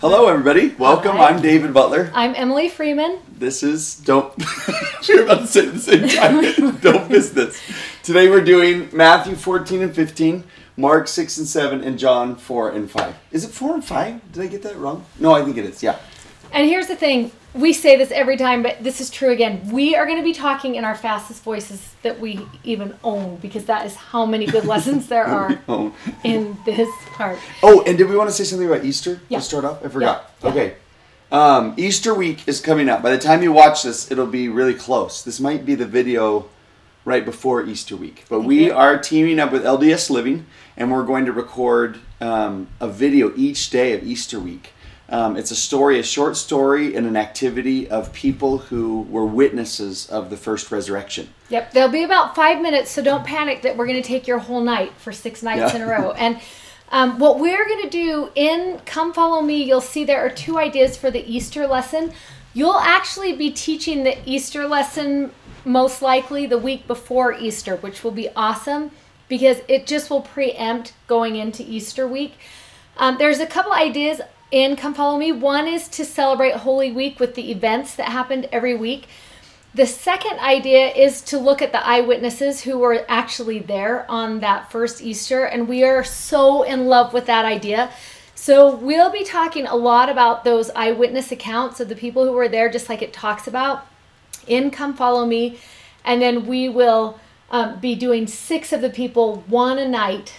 Hello, everybody. Welcome. Hi. I'm David Butler. I'm Emily Freeman. This is Don't. You're about to say it at the same time. don't miss this. Today we're doing Matthew 14 and 15, Mark 6 and 7, and John 4 and 5. Is it 4 and 5? Did I get that wrong? No, I think it is. Yeah. And here's the thing we say this every time, but this is true again. We are going to be talking in our fastest voices that we even own because that is how many good lessons there are in this part. Oh, and did we want to say something about Easter Yeah. to start off? I forgot. Yeah. Okay. Um, Easter week is coming up. By the time you watch this, it'll be really close. This might be the video right before Easter week. But we are teaming up with LDS Living, and we're going to record um, a video each day of Easter week. Um, it's a story, a short story, and an activity of people who were witnesses of the first resurrection. Yep, there'll be about five minutes, so don't panic that we're going to take your whole night for six nights Yeah. in a row. And um, what we're going to do in Come Follow Me, you'll see there are two ideas for the Easter lesson. You'll actually be teaching the Easter lesson most likely the week before Easter, which will be awesome because it just will preempt going into Easter week. Um, there's a couple ideas in Come Follow Me. One is to celebrate Holy Week with the events that happened every week. The second idea is to look at the eyewitnesses who were actually there on that first Easter, and we are so in love with that idea. So, we'll be talking a lot about those eyewitness accounts of the people who were there, just like it talks about in Come Follow Me. And then we will um, be doing six of the people, one a night,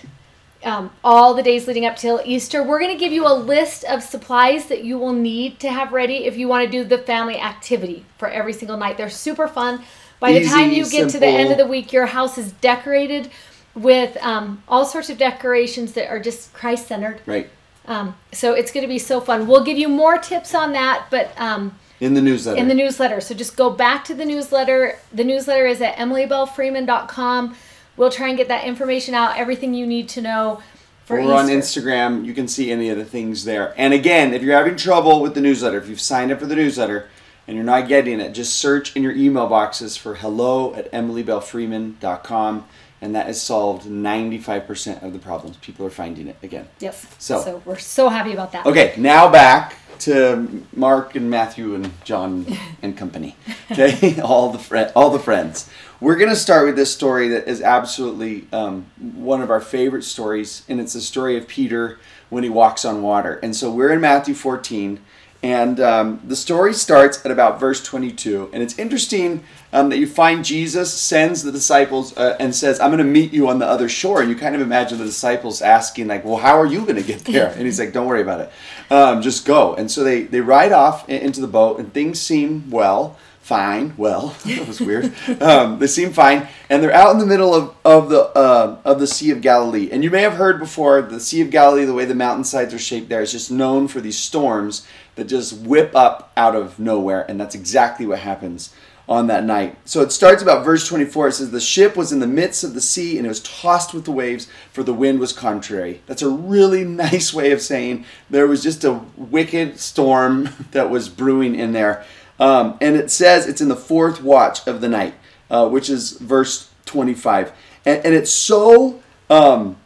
um, all the days leading up till Easter. We're going to give you a list of supplies that you will need to have ready if you want to do the family activity for every single night. They're super fun. By the Easy, time you get to the end of the week, your house is decorated with um, all sorts of decorations that are just Christ centered. Right. Um, so it's going to be so fun. We'll give you more tips on that, but um, In the newsletter. in the newsletter. So just go back to the newsletter. The newsletter is at emilybellefreeman.com. We'll try and get that information out, everything you need to know for Or on Instagram, you can see any of the things there. And again, if you're having trouble with the newsletter, if you've signed up for the newsletter and you're not getting it, just search in your email boxes for hello at emilybellefreeman.com and that has solved 95% of the problems. People are finding it again. Yes. So- So, we're so happy about that. Okay, now back to Mark and Matthew and John and company. Okay, all the fri all the friends. We're gonna start with this story that is absolutely um, one of our favorite stories, and it's the story of Peter when he walks on water. And so we're in Matthew 14, and um, the story starts at about verse 22. And it's interesting um, that you find Jesus sends the disciples uh, and says, "I'm going to meet you on the other shore." And you kind of imagine the disciples asking, like, "Well, how are you going to get there?" And he's like, "Don't worry about it. Um, just go." And so they they ride off into the boat, and things seem well. Fine, well, that was weird. Um, they seem fine, and they're out in the middle of, of the uh, of the Sea of Galilee. And you may have heard before the Sea of Galilee, the way the mountainsides are shaped there, is just known for these storms that just whip up out of nowhere, and that's exactly what happens on that night. So it starts about verse 24. It says, The ship was in the midst of the sea and it was tossed with the waves, for the wind was contrary. That's a really nice way of saying there was just a wicked storm that was brewing in there. Um, and it says it's in the fourth watch of the night, uh, which is verse 25. And, and it's so. Um,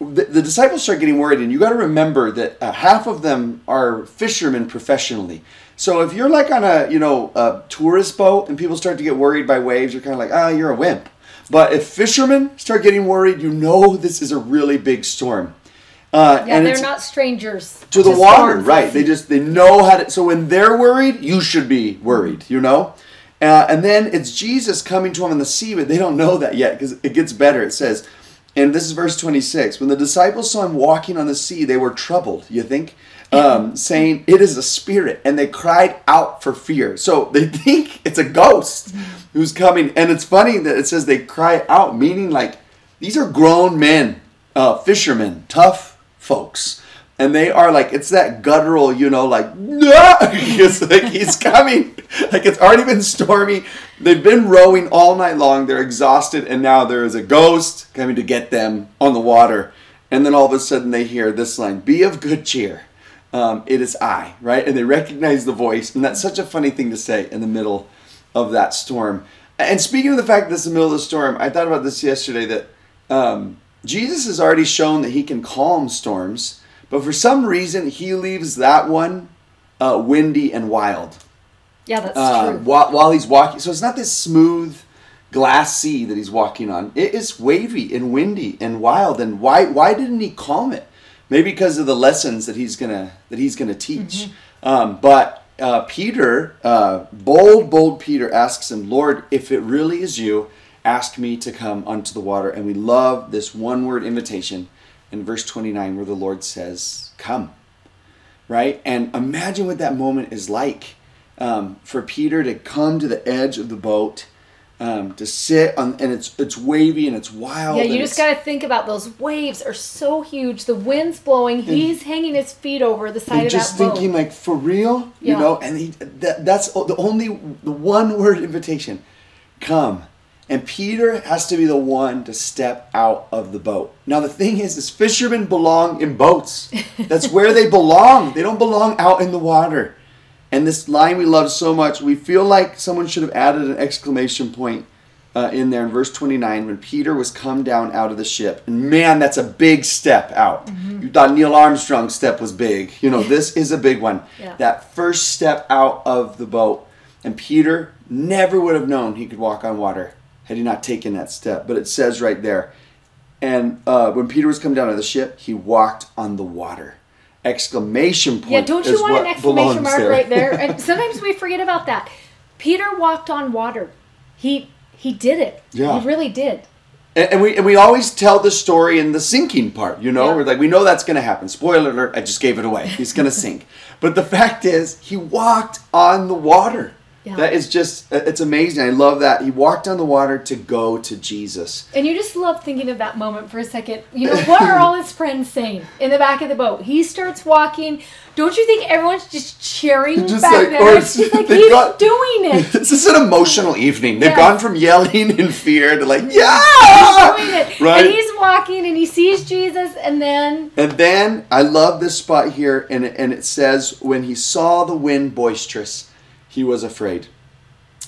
the, the disciples start getting worried, and you got to remember that uh, half of them are fishermen professionally. So if you're like on a you know a tourist boat and people start to get worried by waves, you're kind of like, ah, you're a wimp. But if fishermen start getting worried, you know this is a really big storm. Uh, Yeah, and they're not strangers to the water, storms right? They just they know how to. So when they're worried, you should be worried. You know. Uh, and then it's Jesus coming to them in the sea, but they don't know that yet because it gets better. It says, and this is verse 26 when the disciples saw him walking on the sea, they were troubled, you think? Um, saying, It is a spirit. And they cried out for fear. So they think it's a ghost who's coming. And it's funny that it says they cry out, meaning like these are grown men, uh, fishermen, tough folks. and they are like it's that guttural, you know, like no, it's like he's coming, like it's already been stormy. They've been rowing all night long. They're exhausted, and now there is a ghost coming to get them on the water. And then all of a sudden they hear this line: "Be of good cheer." Um, it is I, right? And they recognize the voice, and that's such a funny thing to say in the middle of that storm. And speaking of the fact that it's the middle of the storm, I thought about this yesterday that um, Jesus has already shown that he can calm storms, but for some reason he leaves that one uh, windy and wild. Yeah, that's Uh, true. while, while he's walking. So it's not this smooth glass sea that he's walking on. It is wavy and windy and wild. And why why didn't he calm it? Maybe because of the lessons that he's gonna that he's gonna teach. Um, but uh, Peter, uh, bold, bold Peter asks him, Lord, if it really is you, ask me to come unto the water. And we love this one word invitation in verse 29 where the Lord says, Come right? And imagine what that moment is like um, for Peter to come to the edge of the boat, um, to sit on, and it's it's wavy and it's wild. Yeah, you just got to think about those waves are so huge. The wind's blowing. He's hanging his feet over the side of just that Just thinking boat. like for real, you know. And he, that, that's the only the one word invitation, come. And Peter has to be the one to step out of the boat. Now the thing is, is fishermen belong in boats. That's where they belong. They don't belong out in the water. And this line we love so much, we feel like someone should have added an exclamation point uh, in there in verse 29 when Peter was come down out of the ship. And man, that's a big step out. Mm-hmm. You thought Neil Armstrong's step was big. You know, this is a big one. Yeah. That first step out of the boat. And Peter never would have known he could walk on water had he not taken that step. But it says right there, and uh, when Peter was come down out of the ship, he walked on the water. Exclamation point. Yeah, don't you want an exclamation mark right there? And sometimes we forget about that. Peter walked on water. He he did it. Yeah. He really did. And, and we and we always tell the story in the sinking part, you know. Yeah. We're like, we know that's going to happen. Spoiler alert! I just gave it away. He's going to sink. But the fact is, he walked on the water. Yeah. That is just uh, it's amazing. I love that he walked on the water to go to Jesus. And you just love thinking of that moment for a second. You know, what are all his friends saying in the back of the boat? He starts walking. Don't you think everyone's just cheering Just back like- there? or It's just like he's got- doing it. This is an emotional evening. They've Yeah. gone from yelling in fear to like, yeah, He's doing it. right. And he's walking and he sees Jesus and then And then I love this spot here, and and it says, when he saw the wind boisterous, he was afraid.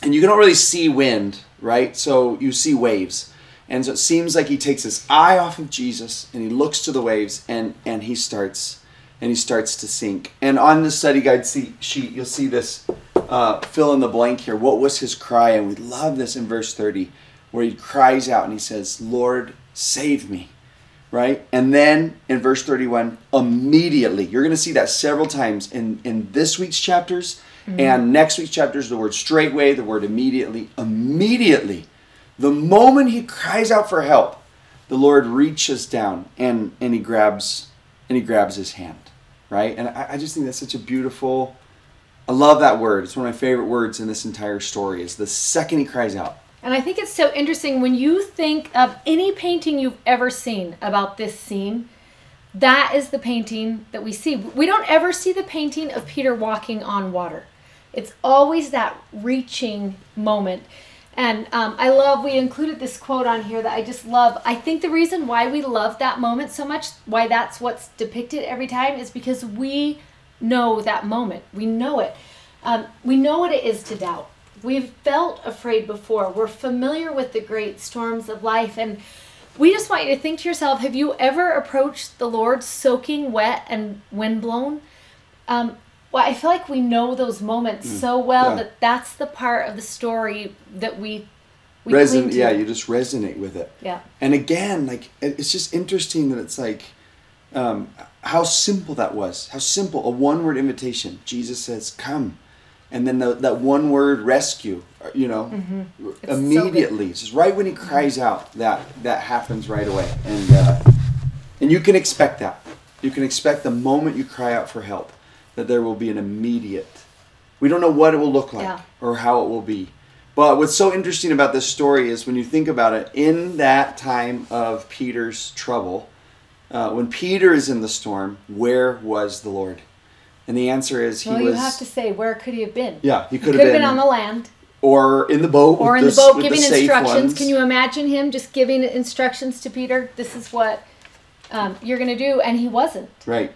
And you can already see wind, right? So you see waves. And so it seems like he takes his eye off of Jesus and he looks to the waves and, and he starts and he starts to sink. And on the study guide see- sheet, you'll see this uh, fill in the blank here. What was his cry? And we love this in verse 30, where he cries out and he says, Lord, save me right? And then in verse 31, immediately, you're going to see that several times in, in this week's chapters Mm-hmm. and next week's chapter is the word straightway, the word immediately. Immediately, the moment he cries out for help, the Lord reaches down and, and he grabs and he grabs his hand, right? And I, I just think that's such a beautiful, I love that word. It's one of my favorite words in this entire story is the second he cries out. And I think it's so interesting when you think of any painting you've ever seen about this scene, that is the painting that we see. We don't ever see the painting of Peter walking on water. It's always that reaching moment. And um, I love, we included this quote on here that I just love. I think the reason why we love that moment so much, why that's what's depicted every time, is because we know that moment. We know it. Um, we know what it is to doubt. We've felt afraid before. We're familiar with the great storms of life. And we just want you to think to yourself have you ever approached the Lord soaking wet and windblown? Um, well, I feel like we know those moments so well Mm. yeah. that that's the part of the story that we, we Reson- yeah, you just resonate with it. Yeah. And again, like it's just interesting that it's like um, how simple that was. How simple a one-word invitation. Jesus says, "Come," and then the, that one word rescue. uh, You know, Mm-hmm. It's so immediately, just right when he cries out, that that happens right away, and uh, and you can expect that. You can expect the moment you cry out for help that there will be an immediate. We don't know what it will look like Yeah. or how it will be. But what's so interesting about this story is when you think about it, in that time of Peter's trouble, uh, when Peter is in the storm, where was the Lord? And the answer is he well, was. you have to say, where could he have been? Yeah, he He could could have have been, been on the land or in the boat, or in the s- boat giving safe instructions. ones. Can you imagine him just giving instructions to Peter? This is what um, you're going to do. And he wasn't. Right.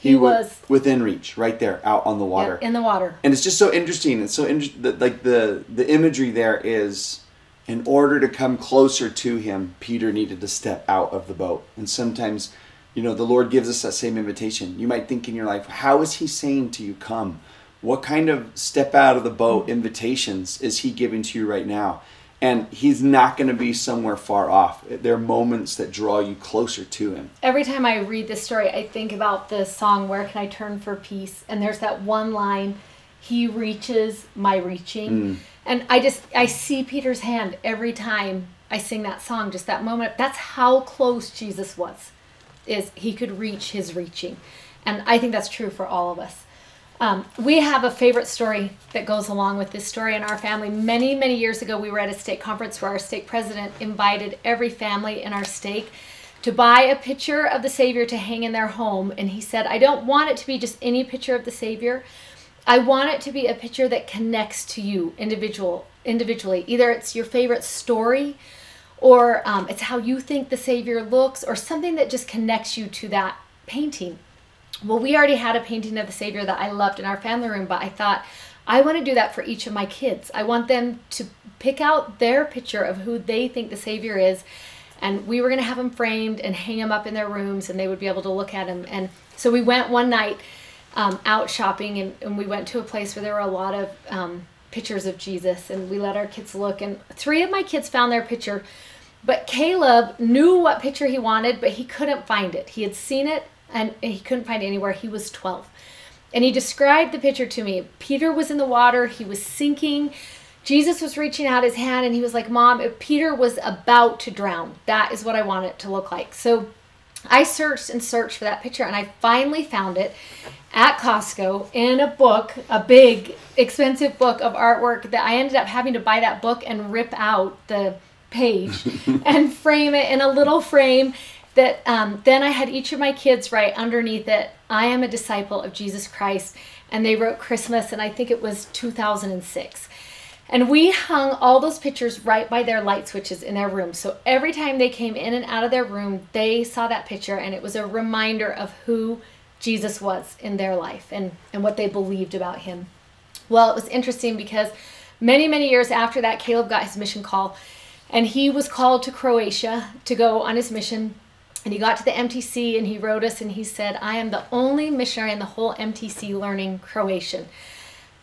He, wa- was within reach, right there, out on the yeah, water. in the water. and it's just so interesting. It's so interesting. Like the the imagery there is, in order to come closer to Him, Peter needed to step out of the boat. And sometimes, you know, the Lord gives us that same invitation. You might think in your life, how is He saying to you, "Come"? What kind of step out of the boat mm-hmm. invitations is He giving to you right now? And He's not going to be somewhere far off. There are moments that draw you closer to Him. Every time I read this story, I think about the song "Where Can I Turn for Peace?" And there's that one line, "He reaches my reaching," mm. and I just I see Peter's hand every time I sing that song. Just that moment. That's how close Jesus was. Is he could reach his reaching, and I think that's true for all of us. Um, we have a favorite story that goes along with this story in our family. Many, many years ago, we were at a stake conference where our stake president invited every family in our stake to buy a picture of the Savior to hang in their home. And he said, I don't want it to be just any picture of the Savior. I want it to be a picture that connects to you individual individually. Either it's your favorite story or um, it's how you think the Savior looks or something that just connects you to that painting. Well, we already had a painting of the Savior that I loved in our family room, but I thought I want to do that for each of my kids. I want them to pick out their picture of who they think the Savior is. And we were going to have them framed and hang them up in their rooms, and they would be able to look at them. And so we went one night um, out shopping, and, and we went to a place where there were a lot of um, pictures of Jesus, and we let our kids look. And three of my kids found their picture, but Caleb knew what picture he wanted, but he couldn't find it. He had seen it and he couldn't find anywhere. He was 12. And he described the picture to me. Peter was in the water, he was sinking. Jesus was reaching out his hand and he was like, Mom, if Peter was about to drown, that is what I want it to look like. So I searched and searched for that picture and I finally found it at Costco in a book, a big, expensive book of artwork that I ended up having to buy that book and rip out the page and frame it in a little frame that um, then I had each of my kids write underneath it, I am a disciple of Jesus Christ. And they wrote Christmas, and I think it was 2006. And we hung all those pictures right by their light switches in their room. So every time they came in and out of their room, they saw that picture, and it was a reminder of who Jesus was in their life and, and what they believed about him. Well, it was interesting because many, many years after that, Caleb got his mission call, and he was called to Croatia to go on his mission. And he got to the MTC and he wrote us and he said, I am the only missionary in the whole MTC learning Croatian.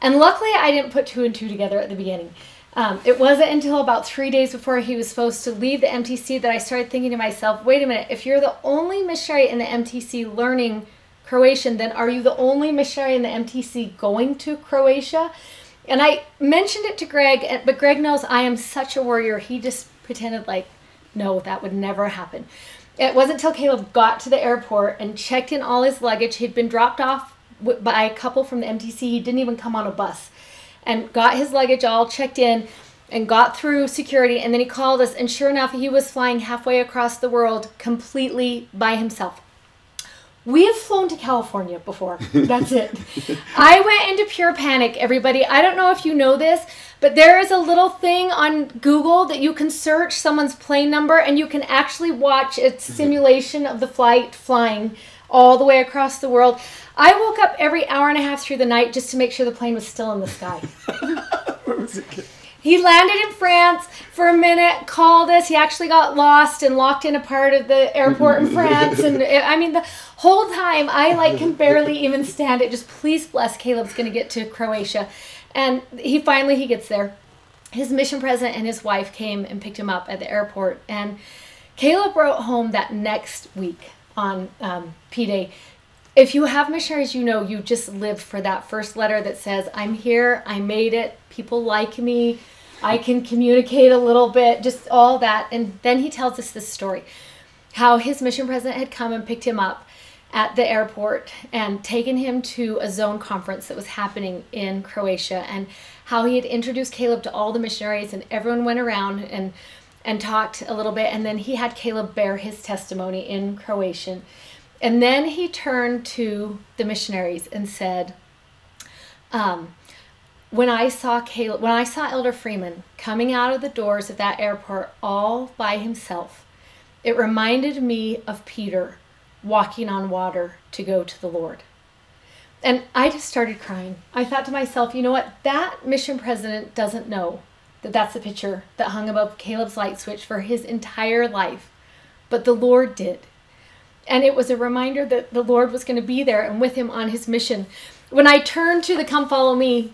And luckily, I didn't put two and two together at the beginning. Um, it wasn't until about three days before he was supposed to leave the MTC that I started thinking to myself, wait a minute, if you're the only missionary in the MTC learning Croatian, then are you the only missionary in the MTC going to Croatia? And I mentioned it to Greg, but Greg knows I am such a warrior. He just pretended like, no, that would never happen. It wasn't till Caleb got to the airport and checked in all his luggage. He'd been dropped off by a couple from the MTC. He didn't even come on a bus and got his luggage all checked in and got through security. And then he called us, and sure enough, he was flying halfway across the world completely by himself. We have flown to California before. That's it. I went into pure panic, everybody. I don't know if you know this, but there is a little thing on Google that you can search someone's plane number and you can actually watch a mhm. simulation of the flight flying all the way across the world. I woke up every hour and a half through the night just to make sure the plane was still in the sky. Where was it? He landed in France for a minute, called us. He actually got lost and locked in a part of the airport in France. And it- I mean, the whole time I like can barely even stand it. Just please bless Caleb's going to get to Croatia. And he finally he gets there. His mission president and his wife came and picked him up at the airport. And Caleb wrote home that next week on um, P Day. If you have missionaries, you know you just live for that first letter that says, I'm here, I made it, people like me, I can communicate a little bit, just all that. And then he tells us this story how his mission president had come and picked him up at the airport and taken him to a zone conference that was happening in Croatia and how he had introduced Caleb to all the missionaries and everyone went around and and talked a little bit. And then he had Caleb bear his testimony in Croatian. And then he turned to the missionaries and said, um, when I saw Caleb, when I saw Elder Freeman coming out of the doors of that airport all by himself, it reminded me of Peter walking on water to go to the Lord. And I just started crying. I thought to myself, you know what? That mission president doesn't know that that's the picture that hung above Caleb's light switch for his entire life. But the Lord did. And it was a reminder that the Lord was going to be there and with him on his mission. When I turned to the Come Follow Me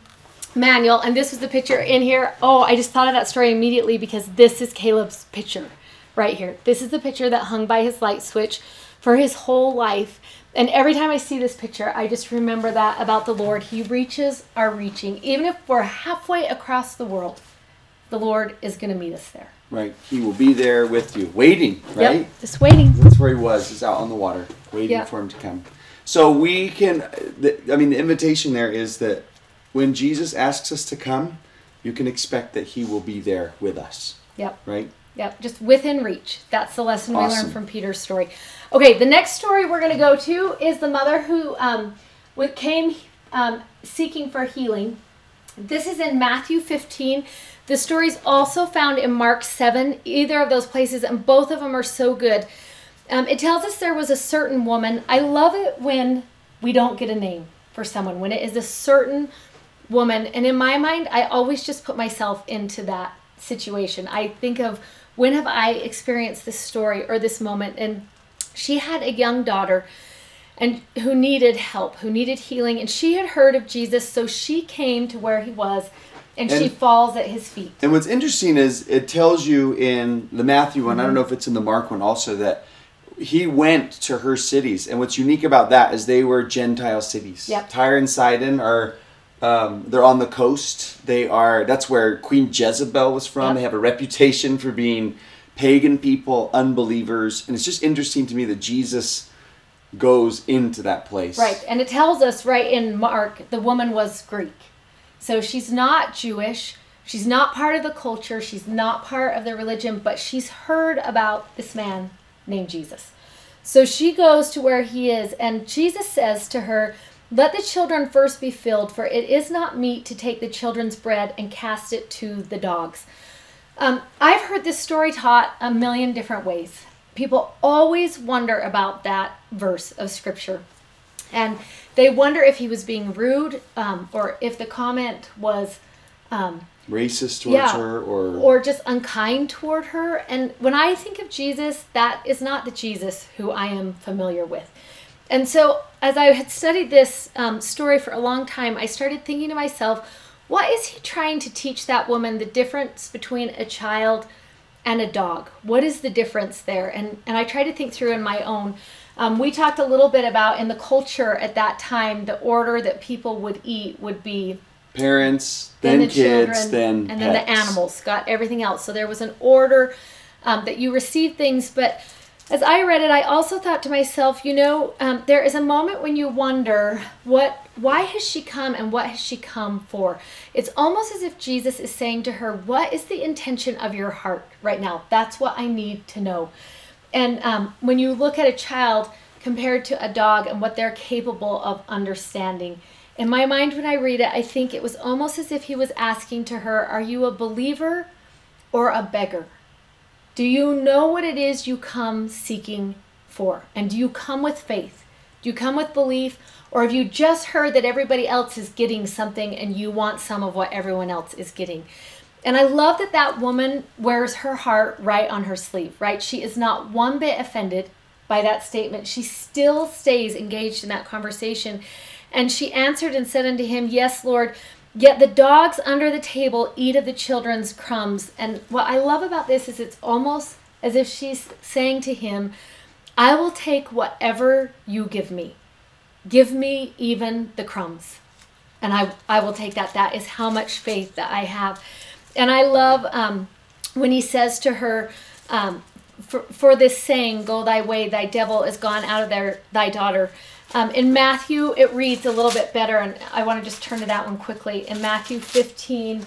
manual, and this was the picture in here, oh, I just thought of that story immediately because this is Caleb's picture right here. This is the picture that hung by his light switch for his whole life. And every time I see this picture, I just remember that about the Lord. He reaches our reaching. Even if we're halfway across the world, the Lord is going to meet us there. Right. He will be there with you, waiting, right? Yep, just waiting. Where he was, is out on the water, waiting Yep. for him to come. So we can, the, I mean, the invitation there is that when Jesus asks us to come, you can expect that he will be there with us, Yep. right? Yep, just within reach. That's the lesson we learned from Peter's story. Okay, the next story we're going to go to is the mother who um, came um, seeking for healing. This is in Matthew 15. The story's also found in Mark 7, either of those places, and both of them are so good. Um, it tells us there was a certain woman. I love it when we don't get a name for someone, when it is a certain woman. And in my mind, I always just put myself into that situation. I think of when have I experienced this story or this moment? And she had a young daughter and who needed help, who needed healing, and she had heard of Jesus, so she came to where he was and, she falls at his feet. And what's interesting is it tells you in the Matthew one, I Mm-hmm. don't know if it's in the Mark one also, that he went to her cities. And what's unique about that is they were Gentile cities. Yep. Tyre and Sidon are, um, they're on the coast. They are, that's where Queen Jezebel was from. Yep. They have a reputation for being pagan people, unbelievers. And it's just interesting to me that Jesus goes into that place. Right, and it tells us right in Mark the woman was Greek. So she's not Jewish. She's not part of the culture. She's not part of the religion, but she's heard about this man named Jesus. So she goes to where he is, and Jesus says to her, Let the children first be filled, for it is not meet to take the children's bread and cast it to the dogs. Um, I've heard this story taught a million different ways. People always wonder about that verse of scripture. And they wonder if he was being rude um, or if the comment was um, Racist towards Yeah. her or, or just unkind toward her. And when I think of Jesus, that is not the Jesus who I am familiar with. And so, as I had studied this um, story for a long time, I started thinking to myself, what is he trying to teach that woman the difference between a child and a dog? What is the difference there? And, and I tried to think through in my own. Um, we talked a little bit about in the culture at that time, the order that people would eat would be parents, then, the kids, children, then and then the animals got everything else. So there was an order um, that you received things. But as I read it, I also thought to myself, you know, um, there is a moment when you wonder what, why has she come and what has she come for? It's almost as if Jesus is saying to her, what is the intention of your heart right now? That's what I need to know. And um, when you look at a child compared to a dog and what they're capable of understanding, in my mind, when I read it, I think it was almost as if he was asking to her, Are you a believer or a beggar? Do you know what it is you come seeking for? And do you come with faith? Do you come with belief? Or have you just heard that everybody else is getting something and you want some of what everyone else is getting? And I love that that woman wears her heart right on her sleeve, right? She is not one bit offended by that statement. She still stays engaged in that conversation. And she answered and said unto him, Yes, Lord. Yet the dogs under the table eat of the children's crumbs. And what I love about this is it's almost as if she's saying to him, I will take whatever you give me. Give me even the crumbs. And I, I will take that. That is how much faith that I have. And I love um, when he says to her, um, for, for this saying, Go thy way, thy devil is gone out of their, thy daughter. Um, in Matthew, it reads a little bit better, and I want to just turn to that one quickly. In Matthew 15,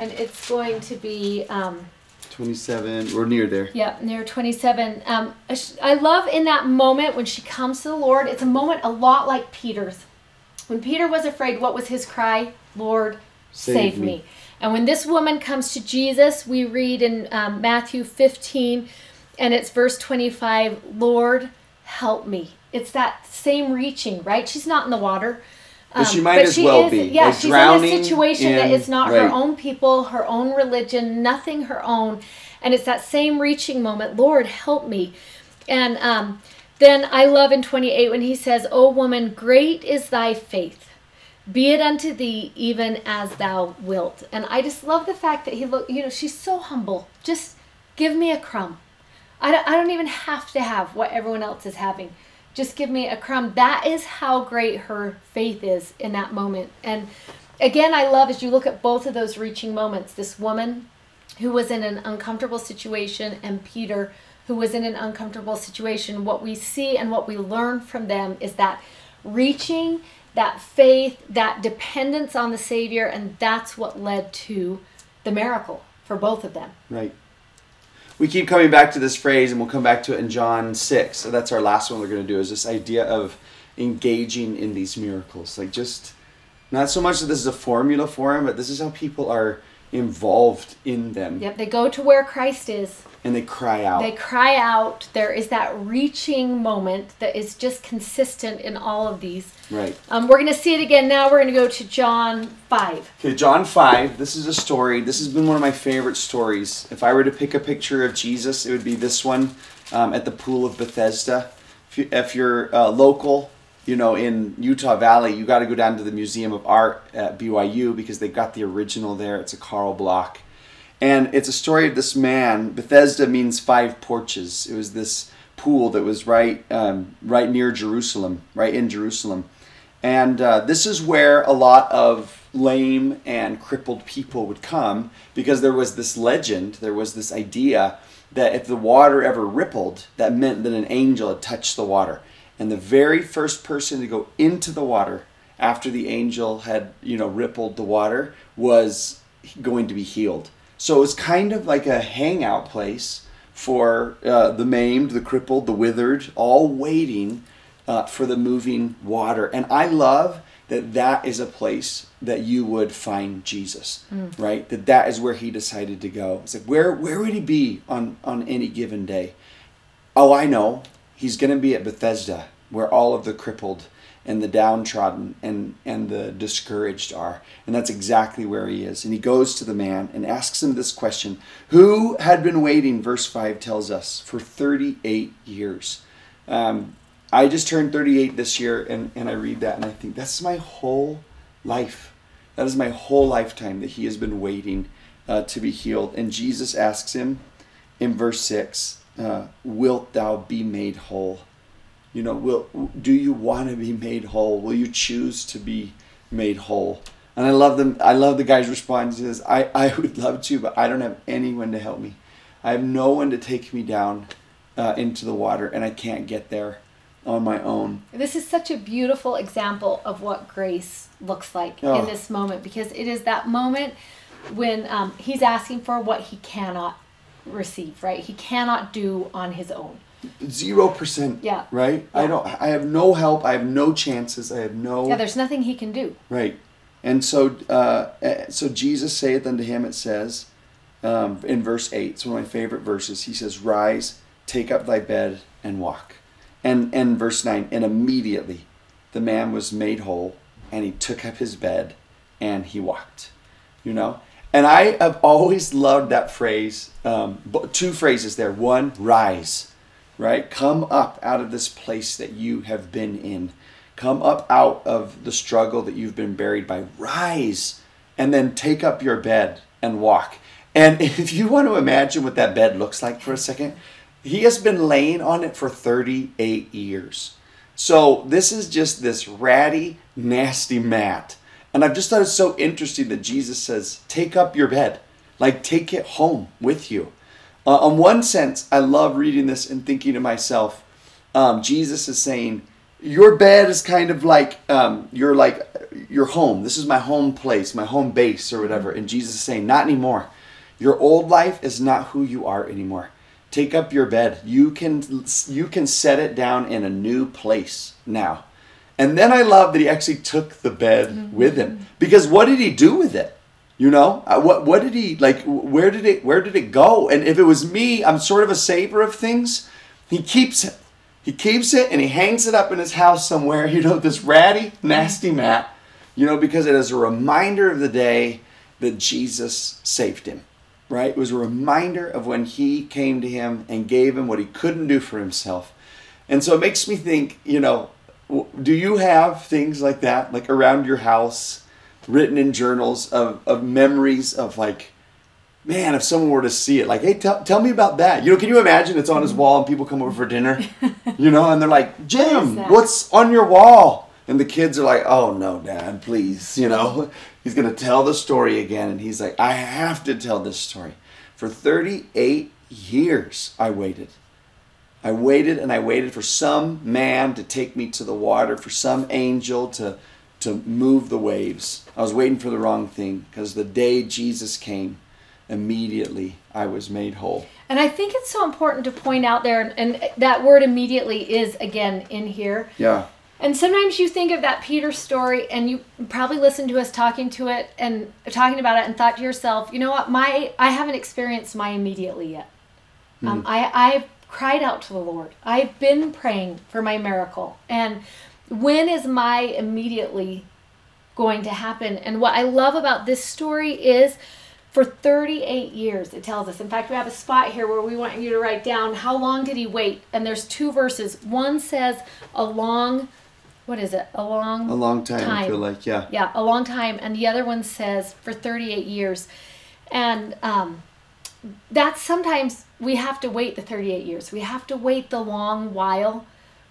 and it's going to be um, 27. We're near there. Yeah, near 27. Um, I love in that moment when she comes to the Lord, it's a moment a lot like Peter's. When Peter was afraid, what was his cry? Lord, save, Save me. me. And when this woman comes to Jesus, we read in um, Matthew 15, and it's verse 25 Lord, help me. It's that same reaching, right? She's not in the water. But she might as well be, Yeah, like she's in a situation that in- is not her own people, her own religion, nothing her own. And it's that same reaching moment. Lord, help me. And um, then I love in 28 when he says, O woman, great is thy faith. Be it unto thee even as thou wilt. And I just love the fact that he look, you know, she's so humble. Just give me a crumb. I don't, I don't even have to have what everyone else is having. Just give me a crumb. That is how great her faith is in that moment. And again, I love as you look at both of those reaching moments this woman who was in an uncomfortable situation and Peter who was in an uncomfortable situation. What we see and what we learn from them is that reaching, that faith, that dependence on the Savior, and that's what led to the miracle for both of them. Right. We keep coming back to this phrase, and we'll come back to it in John 6. So that's our last one we're going to do, is this idea of engaging in these miracles. Like, just not so much that this is a formula for them, but this is how people are involved in them. Yep, they go to where Christ is. And they cry out. They cry out. There is that reaching moment that is just consistent in all of these. right. Um, we're going to see it again now. We're going to go to John 5. Okay, John 5. This is a story. This has been one of my favorite stories. If I were to pick a picture of Jesus, it would be this one um, at the pool of Bethesda. If, you, if you're uh, local, you know, in Utah Valley, you got to go down to the Museum of Art at BYU because they've got the original there. It's a Carl Bloch. And it's a story of this man. Bethesda means five porches. It was this pool that was right, um, right near Jerusalem, right in Jerusalem. And uh, this is where a lot of lame and crippled people would come because there was this legend, there was this idea that if the water ever rippled, that meant that an angel had touched the water. And the very first person to go into the water after the angel had, you know, rippled the water was going to be healed. So it's kind of like a hangout place for uh, the maimed, the crippled, the withered, all waiting uh, for the moving water. And I love that that is a place that you would find Jesus, right? That that is where he decided to go. It's like where where would he be on on any given day? Oh, I know. He's going to be at Bethesda, where all of the crippled and the downtrodden and and the discouraged are, and that's exactly where he is. And he goes to the man and asks him this question: Who had been waiting? Verse five tells us for thirty eight years. Um, I just turned 38 this year, and, and I read that and I think that's my whole life. That is my whole lifetime that he has been waiting uh, to be healed. And Jesus asks him in verse 6 uh, Wilt thou be made whole? You know, will do you want to be made whole? Will you choose to be made whole? And I love them. I love the guy's response. He says, "I I would love to, but I don't have anyone to help me. I have no one to take me down uh, into the water, and I can't get there on my own." This is such a beautiful example of what grace looks like Oh. in this moment because it is that moment when um, he's asking for what he cannot receive, right? He cannot do on his own. Zero percent. Yeah. Right. I don't. I have no help. I have no chances. I have no. Yeah, there's nothing he can do. Right. And so, uh, eh, so Jesus saith unto him, it says um, in verse 8, it's one of my favorite verses. He says, Rise, take up thy bed, and walk. And, and verse 9, and immediately the man was made whole, and he took up his bed, and he walked. You know? And I have always loved that phrase. Um, two phrases there. One, rise, right? Come up out of this place that you have been in. Come up out of the struggle that you've been buried by. Rise and then take up your bed and walk. And if you want to imagine what that bed looks like for a second, he has been laying on it for 38 years. So this is just this ratty, nasty mat. And I've just thought it's so interesting that Jesus says, take up your bed. Like, take it home with you. Uh, on one sense, I love reading this and thinking to myself, um, Jesus is saying, your bed is kind of like um, you're like your home. This is my home place, my home base, or whatever. And Jesus is saying, not anymore. Your old life is not who you are anymore. Take up your bed. You can you can set it down in a new place now. And then I love that he actually took the bed mm-hmm. with him because what did he do with it? You know, uh, what what did he like? Where did it where did it go? And if it was me, I'm sort of a saver of things. He keeps it. He keeps it and he hangs it up in his house somewhere. You know, this ratty, nasty mat. You know, because it is a reminder of the day that Jesus saved him. Right? It was a reminder of when he came to him and gave him what he couldn't do for himself. And so it makes me think, you know, do you have things like that, like around your house? Written in journals of, of memories of like, man, if someone were to see it, like, hey, tell, tell me about that. You know, can you imagine it's on his wall and people come over for dinner, you know, and they're like, Jim, what what's on your wall? And the kids are like, oh no, dad, please, you know. He's going to tell the story again. And he's like, I have to tell this story. For 38 years, I waited. I waited and I waited for some man to take me to the water, for some angel to to move the waves. I was waiting for the wrong thing because the day Jesus came, immediately I was made whole. And I think it's so important to point out there, and that word immediately is again in here. Yeah. And sometimes you think of that Peter story, and you probably listened to us talking to it and talking about it, and thought to yourself, you know what, my I haven't experienced my immediately yet. Mm. Um, I I've cried out to the Lord. I've been praying for my miracle, and when is my immediately going to happen? And what I love about this story is for 38 years, it tells us. In fact, we have a spot here where we want you to write down how long did he wait? And there's two verses. One says a long, what is it? A long A long time, time. I feel like, yeah. Yeah, a long time. And the other one says for 38 years. And um, that's sometimes we have to wait the 38 years. We have to wait the long while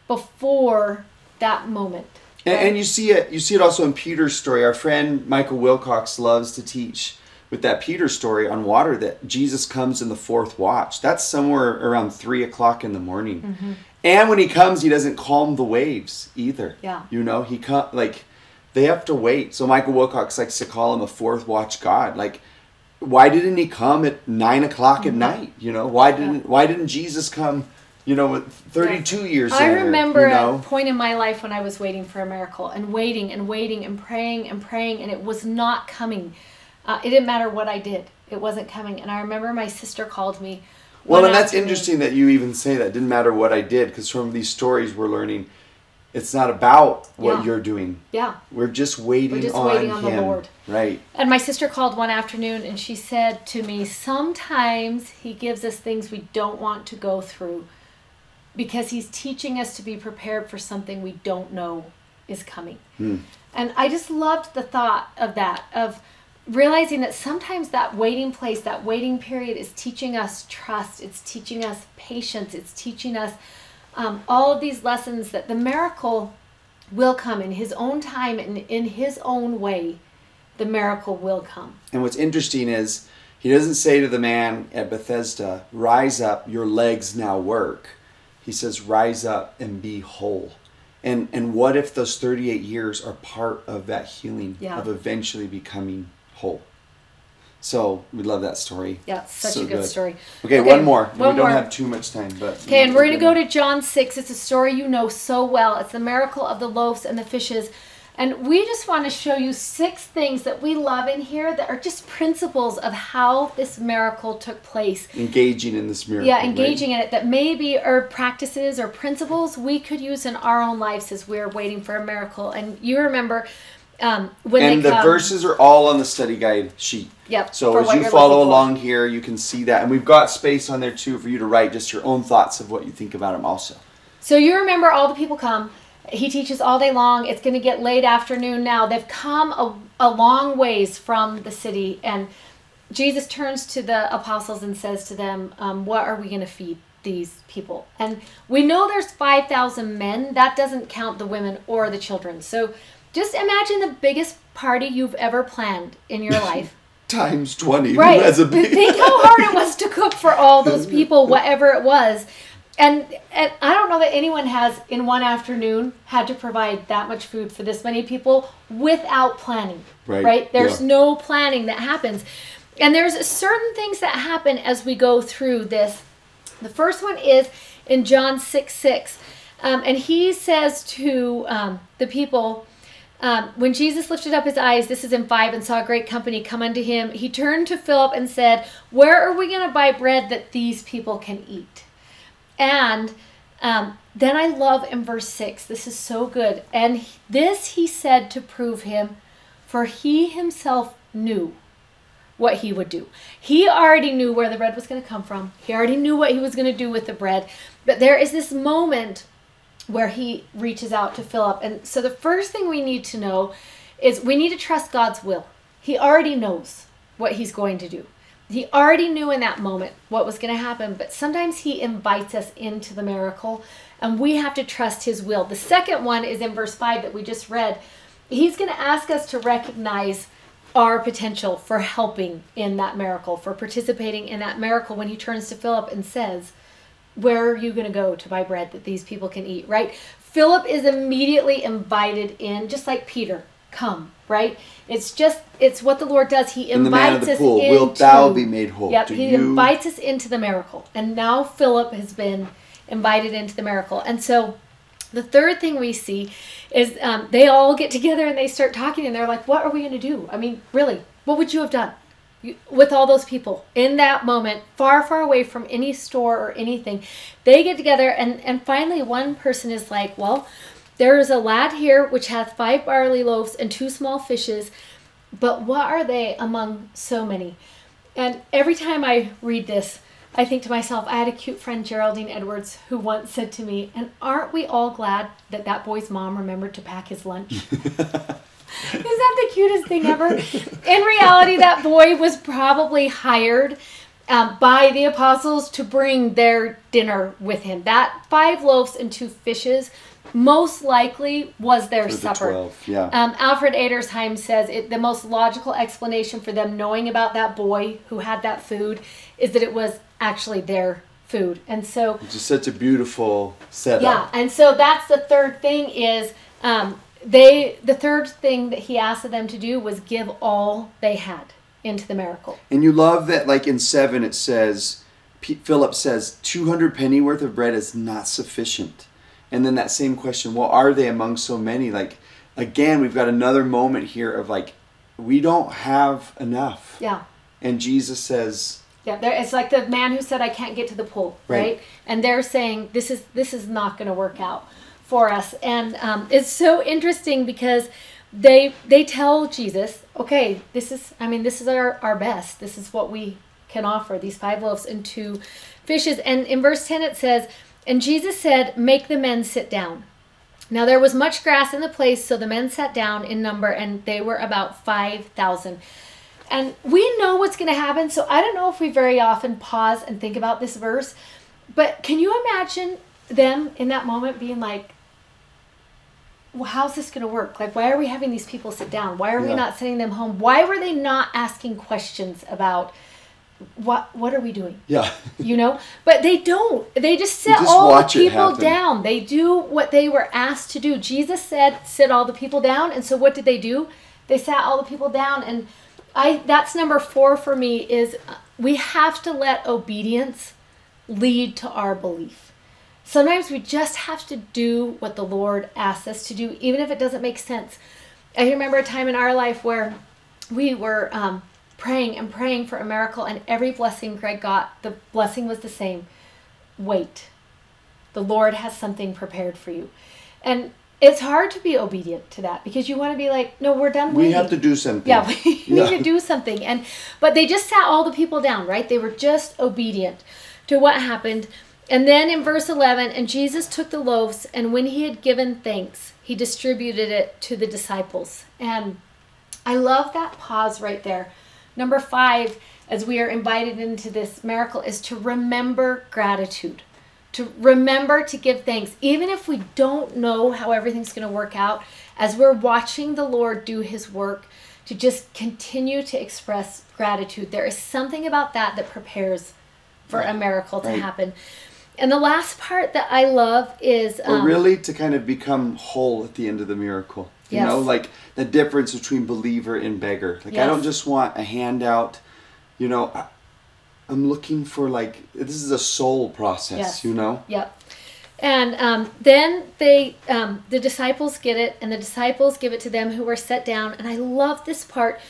before that moment. And, and, you see it. You see it also in Peter's story. Our friend Michael Wilcox loves to teach with that Peter story on water that Jesus comes in the fourth watch. That's somewhere around three o'clock in the morning. Mm-hmm. And when he comes, he doesn't calm the waves either. Yeah. You know, he come like they have to wait. So Michael Wilcox likes to call him a fourth watch God. Like, why didn't he come at nine o'clock mm-hmm. at night? You know, why didn't yeah. why didn't Jesus come? You know, 32 yeah. years I remember you know? a point in my life when I was waiting for a miracle and waiting and waiting and praying and praying, and it was not coming. Uh, it didn't matter what I did, it wasn't coming. And I remember my sister called me. Well, and that's interesting that you even say that. It didn't matter what I did, because from these stories we're learning it's not about what yeah. you're doing. Yeah. We're just waiting We're just on waiting on him. the Lord. Right. And my sister called one afternoon and she said to me, Sometimes he gives us things we don't want to go through because he's teaching us to be prepared for something we don't know is coming. Mm. And I just loved the thought of that, of realizing that sometimes that waiting place, that waiting period is teaching us trust, it's teaching us patience, it's teaching us um, all of these lessons that the miracle will come in his own time and in his own way. The miracle will come. And what's interesting is he doesn't say to the man at Bethesda, Rise up, your legs now work he says, rise up and be whole. And, and what if those 38 years are part of that healing yeah. of eventually becoming whole? So we love that story. Yeah, such so a good, good, story. Okay, okay, one more. One we don't more. have too much time, but okay, and we're gonna go to John six. It's a story you know so well. It's the miracle of the loaves and the fishes. And we just want to show you six things that we love in here that are just principles of how this miracle took place. Engaging in this miracle. Yeah, engaging right? in it that maybe are practices or principles we could use in our own lives as we're waiting for a miracle. And you remember um, when and the come, verses are all on the study guide sheet. Yep. So as you follow along here, you can see that, and we've got space on there too for you to write just your own thoughts of what you think about them. Also. So you remember all the people come he teaches all day long. It's going to get late afternoon now. They've come a, a long ways from the city. And Jesus turns to the apostles and says to them, um, What are we going to feed these people? And we know there's 5,000 men. That doesn't count the women or the children. So just imagine the biggest party you've ever planned in your life. Times 20. Right. Think how hard it was to cook for all those people, whatever it was and and I don't know that anyone has in one afternoon had to provide that much food for this many people without planning. Right. Right. There's yeah. no planning that happens. And there's certain things that happen as we go through this. The first one is in John 6 6. Um, and he says to um, the people, um, when Jesus lifted up his eyes, this is in 5, and saw a great company come unto him, he turned to Philip and said, Where are we going to buy bread that these people can eat? And um, then I love in verse 6, this is so good. And this he said to prove him, for he himself knew what he would do. He already knew where the bread was going to come from, he already knew what he was going to do with the bread. But there is this moment where he reaches out to Philip. And so the first thing we need to know is we need to trust God's will. He already knows what he's going to do. He already knew in that moment what was going to happen, but sometimes he invites us into the miracle and we have to trust his will. The second one is in verse 5 that we just read. He's going to ask us to recognize our potential for helping in that miracle, for participating in that miracle when he turns to Philip and says, where are you going to go to buy bread that these people can eat, right? Philip is immediately invited in, just like Peter. Come, right? It's just it's what the Lord does. He invites us pool, into. Wilt thou be made whole? Yep, he you... invites us into the miracle, and now Philip has been invited into the miracle, and so the third thing we see is um, they all get together and they start talking, and they're like, "What are we going to do? I mean, really, what would you have done?" with all those people in that moment far far away from any store or anything they get together and and finally one person is like well there is a lad here which hath five barley loaves and two small fishes but what are they among so many and every time i read this i think to myself i had a cute friend geraldine edwards who once said to me and aren't we all glad that that boy's mom remembered to pack his lunch Is that the cutest thing ever? In reality, that boy was probably hired um, by the apostles to bring their dinner with him. That five loaves and two fishes most likely was their the supper. 12, yeah. Um, Alfred Edersheim says it, the most logical explanation for them knowing about that boy who had that food is that it was actually their food. And so it's just such a beautiful setup. Yeah, and so that's the third thing is um, they the third thing that he asked of them to do was give all they had into the miracle. And you love that, like in seven, it says, Philip says, 200 penny worth of bread is not sufficient. And then that same question, well, are they among so many? Like, again, we've got another moment here of like, we don't have enough. Yeah. And Jesus says, yeah, there, it's like the man who said, "I can't get to the pool," right? right? And they're saying, "This is this is not going to work out." for us, and um, it's so interesting because they they tell Jesus, okay, this is I mean this is our our best. This is what we can offer these five loaves and two fishes. And in verse ten it says, and Jesus said, make the men sit down. Now there was much grass in the place, so the men sat down in number, and they were about five thousand. And we know what's going to happen, so I don't know if we very often pause and think about this verse, but can you imagine them in that moment being like, well, how's this going to work? Like, why are we having these people sit down? Why are yeah. we not sending them home? Why were they not asking questions about what what are we doing? Yeah. you know, but they don't. They just sit just all the people down. They do what they were asked to do. Jesus said, "Sit all the people down," and so what did they do? They sat all the people down, and I. That's number four for me. Is we have to let obedience lead to our belief Sometimes we just have to do what the Lord asks us to do, even if it doesn't make sense. I remember a time in our life where we were um, praying and praying for a miracle, and every blessing Greg got, the blessing was the same wait. The Lord has something prepared for you. And it's hard to be obedient to that because you want to be like, no, we're done waiting. We have to do something. Yeah, we yeah. need to do something. And but they just sat all the people down, right? They were just obedient to what happened. And then in verse 11, and Jesus took the loaves, and when he had given thanks, he distributed it to the disciples. And I love that pause right there. Number five, as we are invited into this miracle, is to remember gratitude. To remember to give thanks, even if we don't know how everything's going to work out, as we're watching the Lord do his work, to just continue to express gratitude. There is something about that that prepares for a miracle to right. happen. And the last part that I love is um, really to kind of become whole at the end of the miracle. You yes. know, like the difference between believer and beggar. Like yes. I don't just want a handout. you know, I, I'm looking for like this is a soul process, Yes. you know. Yep. And um, then they, um, the disciples get it, and the disciples give it to them who were set down. And I love this part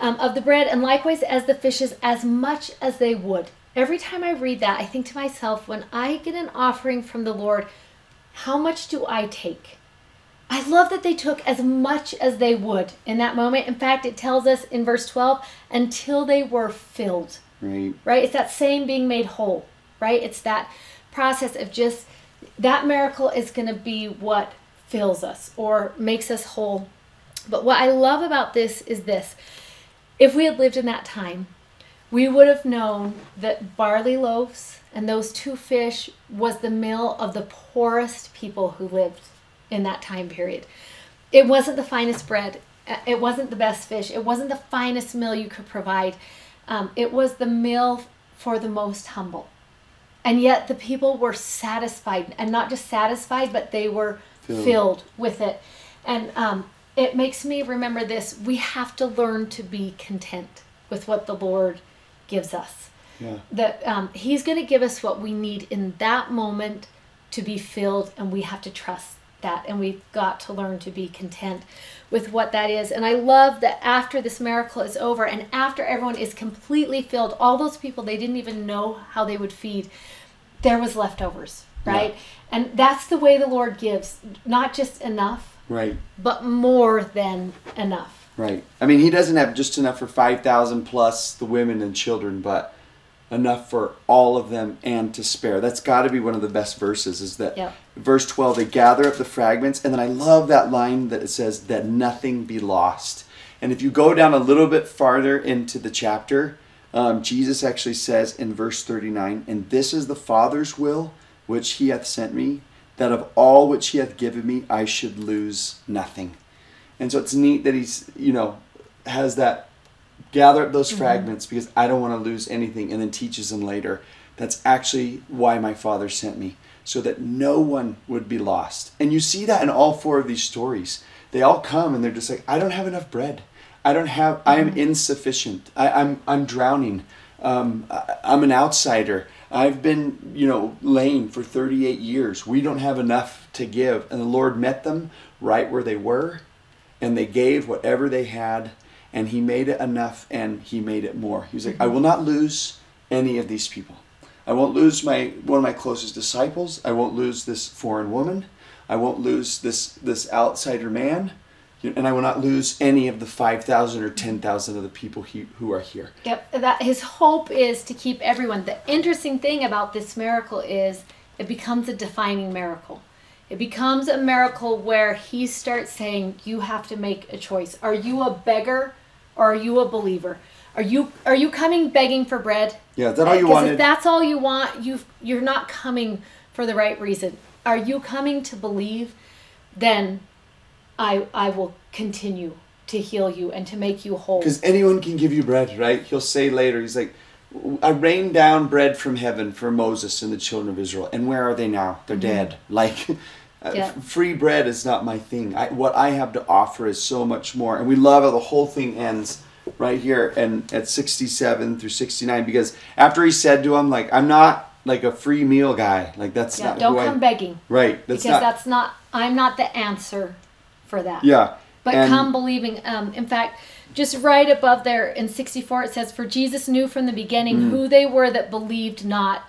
um, of the bread, and likewise as the fishes, as much as they would. Every time I read that, I think to myself, when I get an offering from the Lord, how much do I take? I love that they took as much as they would in that moment. In fact, it tells us in verse 12, until they were filled Right. right? It's that same being made whole, right? It's that process of just that miracle is going to be what fills us or makes us whole. But what I love about this is this if we had lived in that time, we would have known that barley loaves and those two fish was the meal of the poorest people who lived in that time period. It wasn't the finest bread. uh, It wasn't the best fish. It wasn't the finest meal you could provide. Um, it was the meal for the most humble. And yet the people were satisfied, and not just satisfied, but they were Filled. filled, with it. And um, it makes me remember this we have to learn to be content with what the Lord gives us. Yeah. That um, He's going to give us what we need in that moment to be filled, and we have to trust that. And we've got to learn to be content with what that is. And I love that after this miracle is over, and after everyone is completely filled, all those people they didn't even know how they would feed, there was leftovers, right? And that's the way the Lord gives, not just enough, Right. but more than enough. Right. I mean, he doesn't have just enough for 5,000 plus the women and children, but enough for all of them and to spare. That's got to be one of the best verses is that Yep. verse 12 they gather up the fragments and then I love that line that it says that nothing be lost. And if you go down a little bit farther into the chapter, um, Jesus actually says in verse 39, and this is the Father's will which he hath sent me, that of all which he hath given me I should lose nothing. And so it's neat that he's, you know, has that gather up those fragments because I don't want to lose anything and then teaches them later. That's actually why my father sent me, so that no one would be lost. And you see that in all four of these stories. They all come and they're just like, I don't have enough bread. I don't have, I am insufficient. I, I'm, I'm drowning. Um, I, I'm an outsider. I've been, you know, lame for 38 years. We don't have enough to give. And the Lord met them right where they were and they gave whatever they had and he made it enough and he made it more. He was like i will not lose any of these people. I won't lose my one of my closest disciples. I won't lose this foreign woman. I won't lose this this outsider man. And i will not lose any of the 5000 or 10000 of the people he, who are here. Yep, that his hope is to keep everyone. The interesting thing about this miracle is it becomes a defining miracle. It becomes a miracle where he starts saying, "You have to make a choice. Are you a beggar or are you a believer? Are you are you coming begging for bread? Yeah, is that all you wanted? If that's all you want, you you're not coming for the right reason. Are you coming to believe? Then I I will continue to heal you and to make you whole. Because anyone can give you bread, right? He'll say later, he's like, I rained down bread from heaven for Moses and the children of Israel. And where are they now? They're dead. Like, Mm-hmm. Yeah. f- free bread is not my thing. I, what I have to offer is so much more. And we love how the whole thing ends right here and at 67 through 69 because after he said to him, like, I'm not like a free meal guy. Like, that's Yeah, not don't come I, begging. Right. That's because not. that's not i'm not the answer for that yeah. but and- come believing um, in fact just right above there in 64 it says for jesus knew from the beginning Mm. who they were that believed not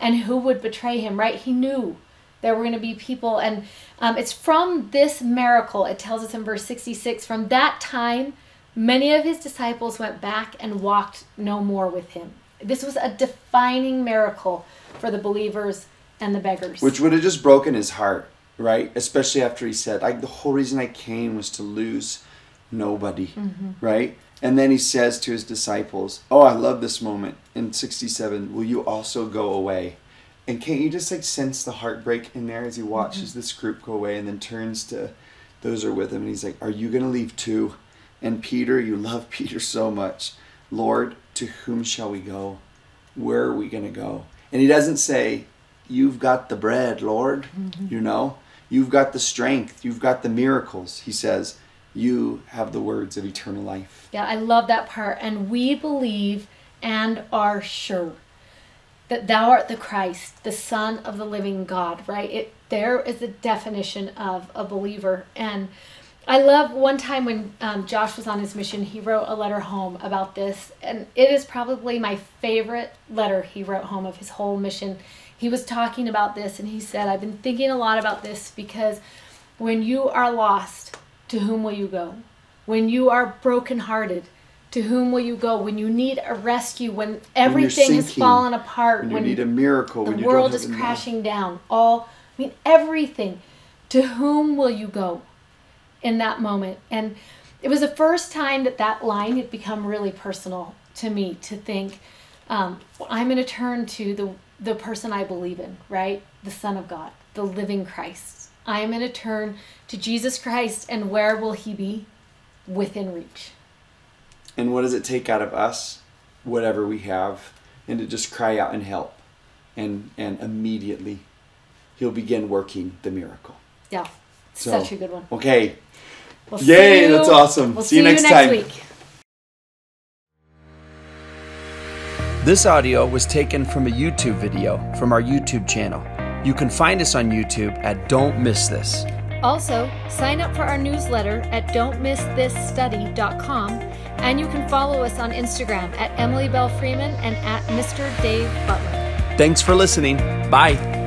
and who would betray him right he knew there were going to be people and um, it's from this miracle it tells us in verse 66 from that time many of his disciples went back and walked no more with him this was a defining miracle for the believers and the beggars Which would have just broken his heart, right? Especially after he said, "I the whole reason I came was to lose nobody," right? And then he says to his disciples, "Oh, I love this moment in 67. Will you also go away?" And can't you just like sense the heartbreak in there as he mm-hmm. watches this group go away and then turns to those who are with him and he's like, "Are you going to leave too?" And Peter, you love Peter so much. Lord, to whom shall we go? Where are we going to go? And he doesn't say, You've got the bread, Lord. Mm-hmm. You know, you've got the strength, you've got the miracles. He says, You have the words of eternal life. Yeah, I love that part. And we believe and are sure that thou art the Christ, the Son of the living God, right? It there is a definition of a believer. And I love one time when um, Josh was on his mission, he wrote a letter home about this. And it is probably my favorite letter he wrote home of his whole mission. He was talking about this and he said, I've been thinking a lot about this because when you are lost, to whom will you go? When you are brokenhearted, to whom will you go? When you need a rescue, when everything has sinking, fallen apart, When you when need a miracle, the when you world is have enough. crashing down, all, I mean, everything. To whom will you go in that moment? And it was the first time that that line had become really personal to me to think, um, I'm going to turn to the, the person I believe in, right? The Son of God, the living Christ. I'm going to turn to Jesus Christ, and where will he be? Within reach. And what does it take out of us? Whatever we have, and to just cry out and help, and and immediately, He'll begin working the miracle. Yeah, So, such a good one. Okay, We'll Yay, see you- that's awesome. We'll See you next you next time. week. This audio was taken from a YouTube video from our YouTube channel. You can find us on YouTube at Don't Miss This. Also, sign up for our newsletter at don'tmissthisstudy.com and you can follow us on Instagram at Emily Belle Freeman and at Mr. Dave Butler. Thanks for listening. Bye.